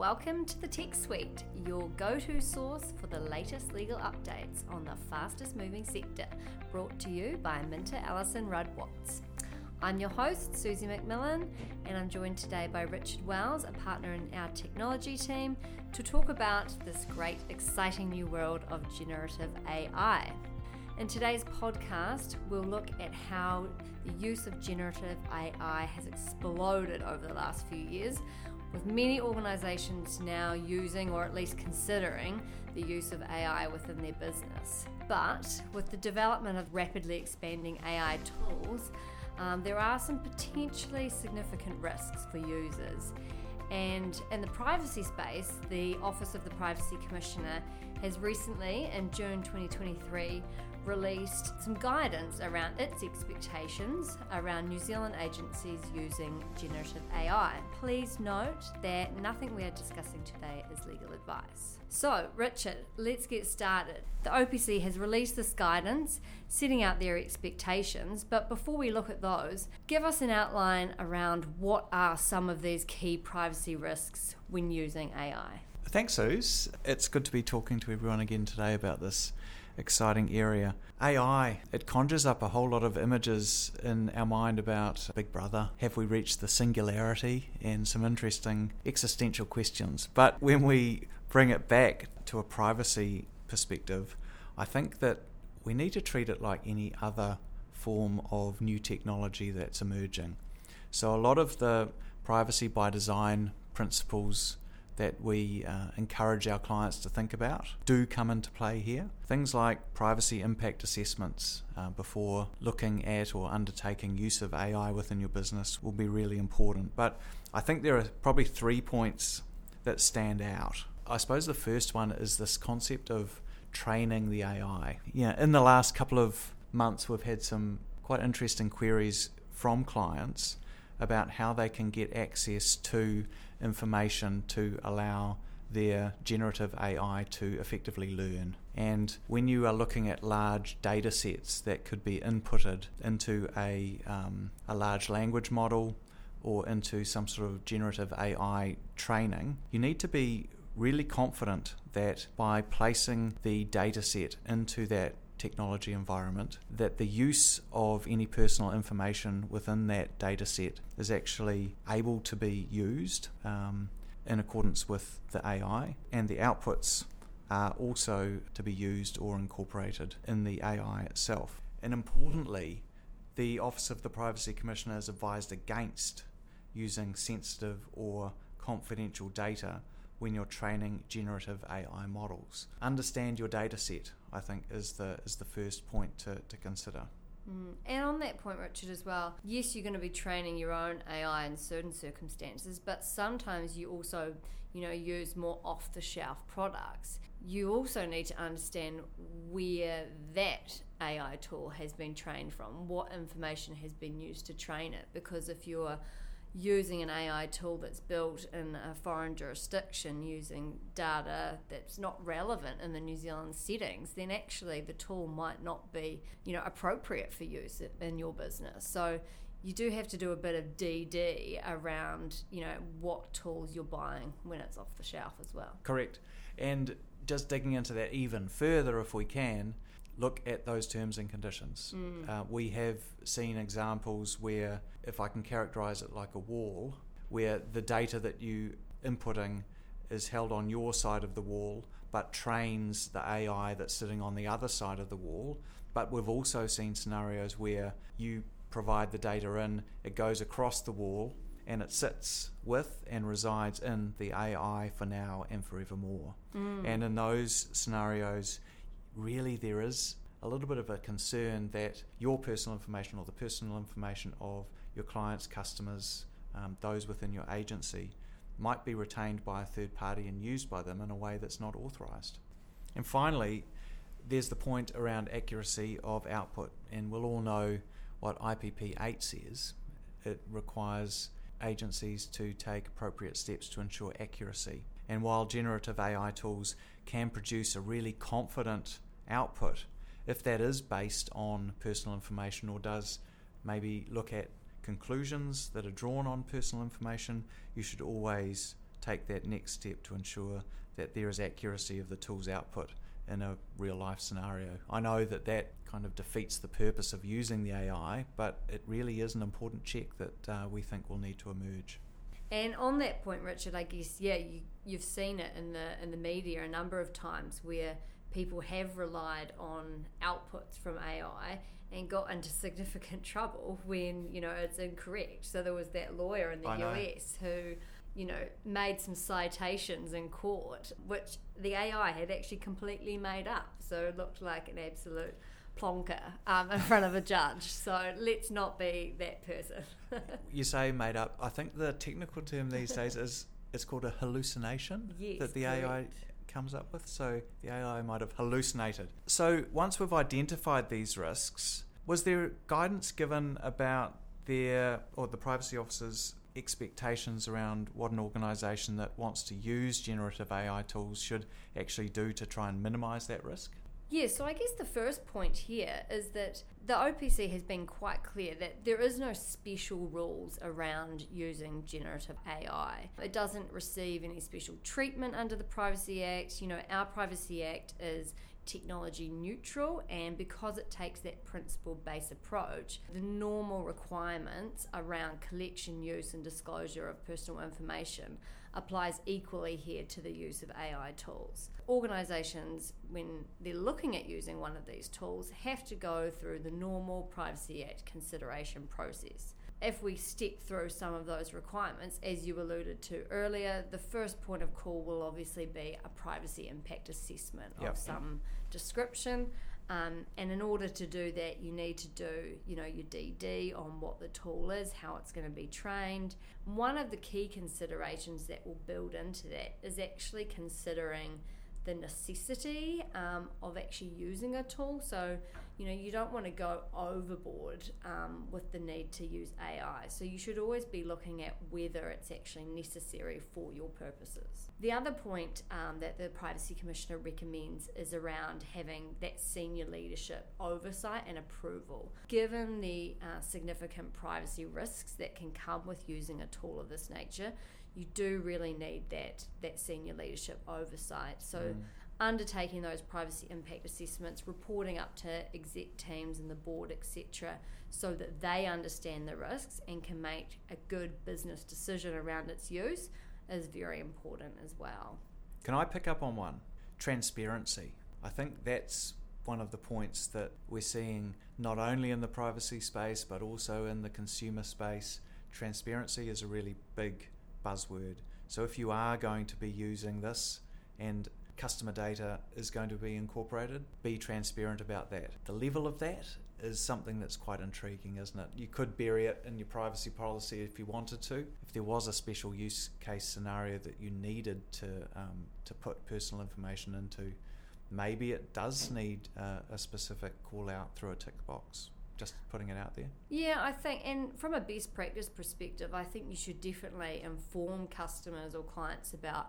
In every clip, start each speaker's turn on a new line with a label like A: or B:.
A: Welcome to the Tech Suite, your go to source for the latest legal updates on the fastest moving sector, brought to you by Minter Ellison Rudd Watts. I'm your host, Suzy McMillan, and I'm joined today by Richard Wells, a partner in our technology team, to talk about this great, exciting new world of generative AI. In today's podcast, we'll look at how the use of generative AI has exploded over the last few years, with many organizations now using or at least considering the use of AI within their business. But with the development of rapidly expanding AI tools, um, there are some potentially significant risks for users. And in the privacy space, the Office of the Privacy Commissioner has recently, in June 2023, released some guidance around its expectations around New Zealand agencies using generative AI. Please note that nothing we are discussing today is legal advice. So, Richard, let's get started. The OPC has released this guidance setting out their expectations, but before we look at those, give us an outline around what are some of these key privacy risks when using AI.
B: Thanks, Suze. It's good to be talking to everyone again today about this exciting area. AI, it conjures up a whole lot of images in our mind about Big Brother. Have we reached the singularity? And some interesting existential questions. But when we bring it back to a privacy perspective, I think that we need to treat it like any other form of new technology that's emerging. So, a lot of the privacy by design principles that we uh, encourage our clients to think about do come into play here. Things like privacy impact assessments uh, before looking at or undertaking use of AI within your business will be really important. But I think there are probably three points that stand out. I suppose the first one is this concept of training the AI. Yeah, in the last couple of months, we've had some quite interesting queries from clients about how they can get access to information to allow their generative AI to effectively learn. And when you are looking at large data sets that could be inputted into a, um, a large language model or into some sort of generative AI training, you need to be really confident that by placing the data set into that technology environment that the use of any personal information within that data set is actually able to be used um, in accordance with the AI, and the outputs are also to be used or incorporated in the AI itself. And importantly, the Office of the Privacy Commissioner has advised against using sensitive or confidential data when you're training generative AI models. Understand your data set, I think, is the is the first point to, to consider.
A: Mm. And on that point, Richard, as well, yes, you're going to be training your own AI in certain circumstances, but sometimes you also, you know, use more off the shelf products. You also need to understand where that AI tool has been trained from, what information has been used to train it, because if you're using an AI tool that's built in a foreign jurisdiction using data that's not relevant in the New Zealand settings, then actually the tool might not be, you know, appropriate for use in your business. So you do have to do a bit of DD around, you know, what tools you're buying when it's off the shelf as well.
B: Correct. And just digging into that even further if we can, look at those terms and conditions. Mm. Uh, we have seen examples where, if I can characterize it like a wall, where the data that you inputting is held on your side of the wall, but trains the AI that's sitting on the other side of the wall. But we've also seen scenarios where you provide the data in, it goes across the wall, and it sits with and resides in the AI for now and forevermore. Mm. And in those scenarios, really there is a little bit of a concern that your personal information or the personal information of your clients, customers, um, those within your agency might be retained by a third party and used by them in a way that's not authorized. And finally, there's the point around accuracy of output, and we'll all know what IPP 8 says. It requires agencies to take appropriate steps to ensure accuracy. And while generative AI tools can produce a really confident output, if that is based on personal information or does maybe look at conclusions that are drawn on personal information, you should always take that next step to ensure that there is accuracy of the tool's output in a real life scenario. I know that that kind of defeats the purpose of using the AI, but it really is an important check that uh, we think will need to emerge.
A: And on that point, Richard, I guess yeah, you, you've seen it in the in the media a number of times where people have relied on outputs from AI and got into significant trouble when you know it's incorrect. So there was that lawyer in the US who you know made some citations in court, which the AI had actually completely made up. So it looked like an absolute plonker um, in front of a judge. So let's not be that person.
B: you say made up. I think the technical term these days is it's called a hallucination
A: yes,
B: that the
A: correct.
B: AI comes up with. So the AI might have hallucinated. So once we've identified these risks, was there guidance given about their or the privacy officers' expectations around what an organisation that wants to use generative AI tools should actually do to try and minimise that risk?
A: Yeah, so I guess the first point here is that the OPC has been quite clear that there is no special rules around using generative AI. It doesn't receive any special treatment under the Privacy Act. You know, our Privacy Act is technology neutral, and because it takes that principle based approach, the normal requirements around collection, use, and disclosure of personal information applies equally here to the use of AI tools. Organisations, when they're looking at using one of these tools, have to go through the normal Privacy Act consideration process if we step through some of those requirements, as you alluded to earlier, the first point of call will obviously be a privacy impact assessment
B: yep.
A: of some description. Um, and in order to do that, you need to do, you know, your DD on what the tool is, how it's going to be trained. One of the key considerations that will build into that is actually considering the necessity um, of actually using a tool. So, you know, you don't want to go overboard um, with the need to use AI. So, you should always be looking at whether it's actually necessary for your purposes. The other point um, that the Privacy Commissioner recommends is around having that senior leadership oversight and approval. Given the uh, significant privacy risks that can come with using a tool of this nature, you do really need that that senior leadership oversight. So mm. undertaking those privacy impact assessments, reporting up to exec teams and the board, etc., so that they understand the risks and can make a good business decision around its use is very important as well.
B: Can I pick up on one? Transparency. I think that's one of the points that we're seeing not only in the privacy space but also in the consumer space. Transparency is a really big buzzword. So if you are going to be using this and customer data is going to be incorporated, be transparent about that. The level of that is something that's quite intriguing, isn't it? You could bury it in your privacy policy if you wanted to. If there was a special use case scenario that you needed to um, to put personal information into, maybe it does need uh, a specific call out through a tick box just putting it out there?
A: Yeah, I think, and from a best practice perspective, I think you should definitely inform customers or clients about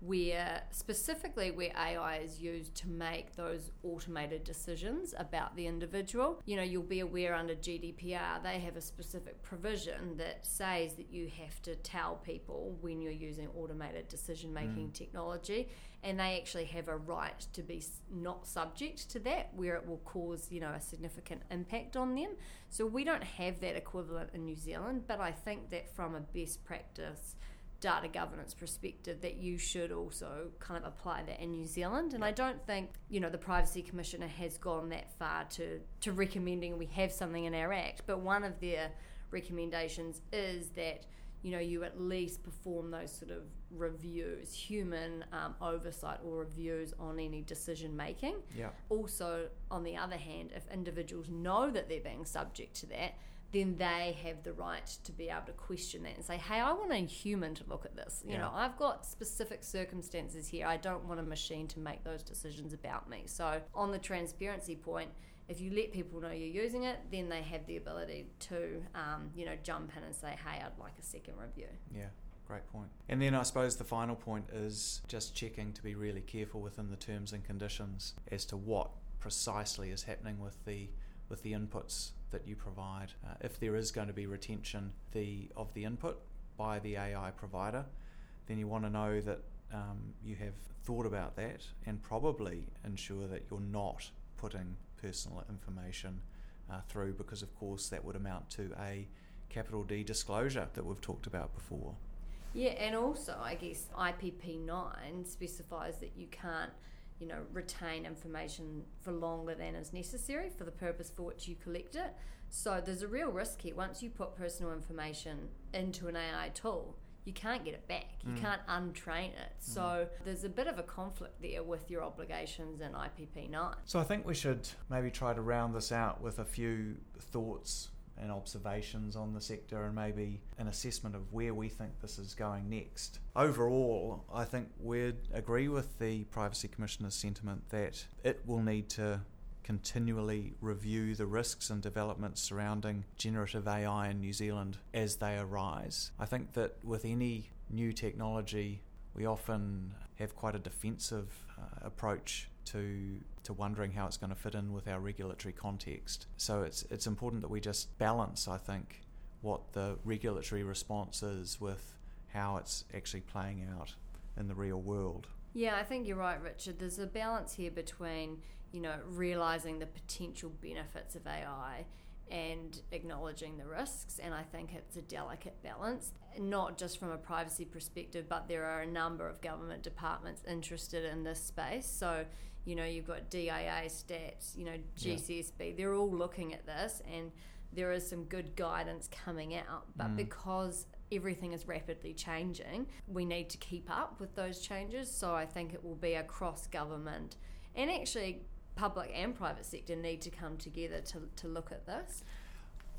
A: where specifically where AI is used to make those automated decisions about the individual. You know, you'll be aware under GDPR, they have a specific provision that says that you have to tell people when you're using automated decision making mm. technology, and they actually have a right to be not subject to that where it will cause, you know, a significant impact on them. So we don't have that equivalent in New Zealand, but I think that from a best practice data governance perspective that you should also kind of apply that in New Zealand. And I don't think, you know, the Privacy Commissioner has gone that far to, to recommending we have something in our Act, but one of their recommendations is that you know you at least perform those sort of reviews human um, oversight or reviews on any decision making.
B: Yeah.
A: Also on the other hand if individuals know that they're being subject to that then they have the right to be able to question that and say, hey, I want a human to look at this. You yeah. know, I've got specific circumstances here. I don't want a machine to make those decisions about me. So, on the transparency point, if you let people know you're using it, then they have the ability to, um, you know, jump in and say, hey, I'd like a second review.
B: Yeah. Great point. And then I suppose the final point is just checking to be really careful within the terms and conditions as to what precisely is happening with the with the inputs that you provide. Uh, if there is going to be retention the of the input by the AI provider, then you want to know that um, you have thought about that and probably ensure that you're not putting personal information uh, through because, of course, that would amount to a capital D disclosure that we've talked about before.
A: Yeah, and also, I guess IPP 9 specifies that you can't you know, retain information for longer than is necessary for the purpose for which you collect it. So there's a real risk here. Once you put personal information into an AI tool, you can't get it back. You mm. can't untrain it. Mm. So there's a bit of a conflict there with your obligations in IPP 9.
B: So I think we should maybe try to round this out with a few thoughts and observations on the sector and maybe an assessment of where we think this is going next. Overall, I think we'd agree with the Privacy Commissioner's sentiment that it will need to continually review the risks and developments surrounding generative AI in New Zealand as they arise. I think that with any new technology, we often have quite a defensive uh, approach to to wondering how it's going to fit in with our regulatory context. So it's it's important that we just balance, I think, what the regulatory response is with how it's actually playing out in the real world.
A: Yeah, I think you're right, Richard. There's a balance here between, you know, realizing the potential benefits of AI and acknowledging the risks. And I think it's a delicate balance, not just from a privacy perspective, but there are a number of government departments interested in this space. So, you know, you've got DIA, Stats, you know, GCSB, yeah. they're all looking at this, and there is some good guidance coming out. But mm. because everything is rapidly changing. We need to keep up with those changes. So I think it will be across government and actually public and private sector need to come together to, to look at this.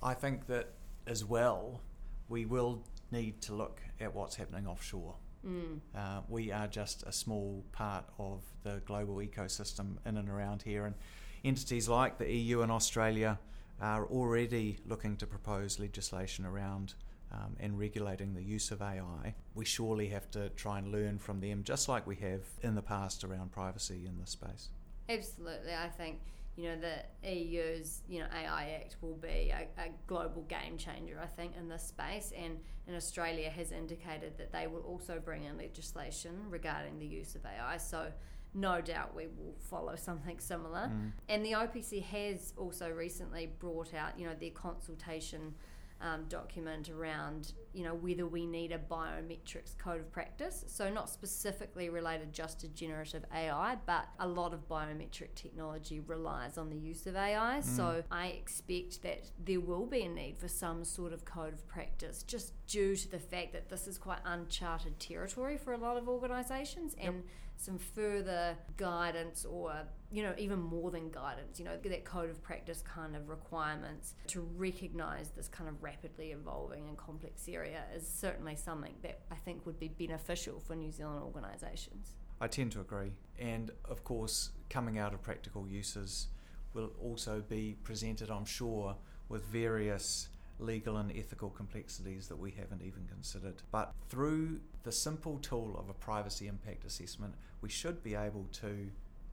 B: I think that as well, we will need to look at what's happening offshore. Mm. Uh, we are just a small part of the global ecosystem in and around here, and entities like the EU and Australia are already looking to propose legislation around um, and regulating the use of AI, we surely have to try and learn from them, just like we have in the past around privacy in this space.
A: Absolutely, I think you know the EU's you know AI Act will be a, a, global game changer. I think in this space, and and Australia has indicated that they will also bring in legislation regarding the use of AI. So no doubt we will follow something similar. Mm. And the OPC has also recently brought out you know their consultation um, document around you know whether we need a biometrics code of practice. So not specifically related just to generative AI, but a lot of biometric technology relies on the use of AI. Mm. So I expect that there will be a need for some sort of code of practice, just due to the fact that this is quite uncharted territory for a lot of organisations, and yep. Some further guidance or you know, even more than guidance, you know, that code of practice kind of requirements to recognize this kind of rapidly evolving and complex area is certainly something that I think would be beneficial for New Zealand organisations.
B: I tend to agree. And of course, coming out of practical uses will also be presented, I'm sure, with various legal and ethical complexities that we haven't even considered. But through the simple tool of a privacy impact assessment, we should be able to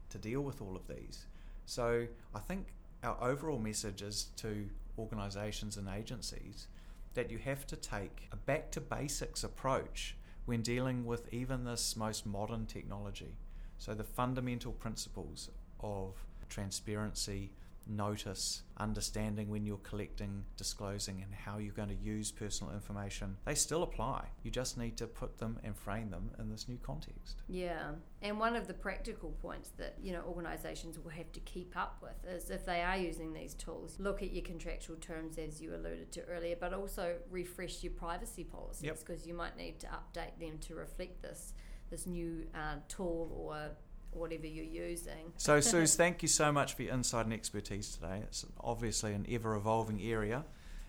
B: to deal with all of these. So I think our overall message is to organisations and agencies that you have to take a back to basics approach when dealing with even this most modern technology. So the fundamental principles of transparency, notice, understanding when you're collecting, disclosing, and how you're going to use personal information, they still apply. You just need to put them and frame them in this new context.
A: Yeah. And one of the practical points that, you know, organisations will have to keep up with is if they are using these tools, look at your contractual terms as you alluded to earlier, but also refresh your privacy policies because yep. you might need to update them to reflect this this new uh, tool or whatever you're using.
B: So, Suze, thank you so much for your insight and expertise today. It's obviously an ever evolving area,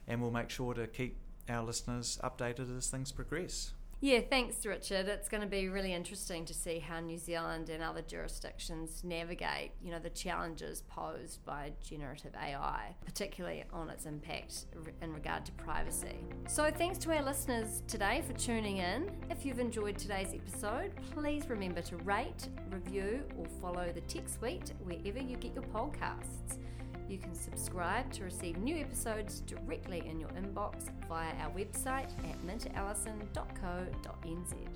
B: and we'll make sure to keep our listeners updated as things progress.
A: Yeah, thanks, Richard. It's going to be really interesting to see how New Zealand and other jurisdictions navigate, you know, the challenges posed by generative AI, particularly on its impact in regard to privacy. So, thanks to our listeners today for tuning in. If you've enjoyed today's episode, please remember to rate, review, or follow the Tech Suite wherever you get your podcasts. You can subscribe to receive new episodes directly in your inbox via our website at minterellison.co.nz.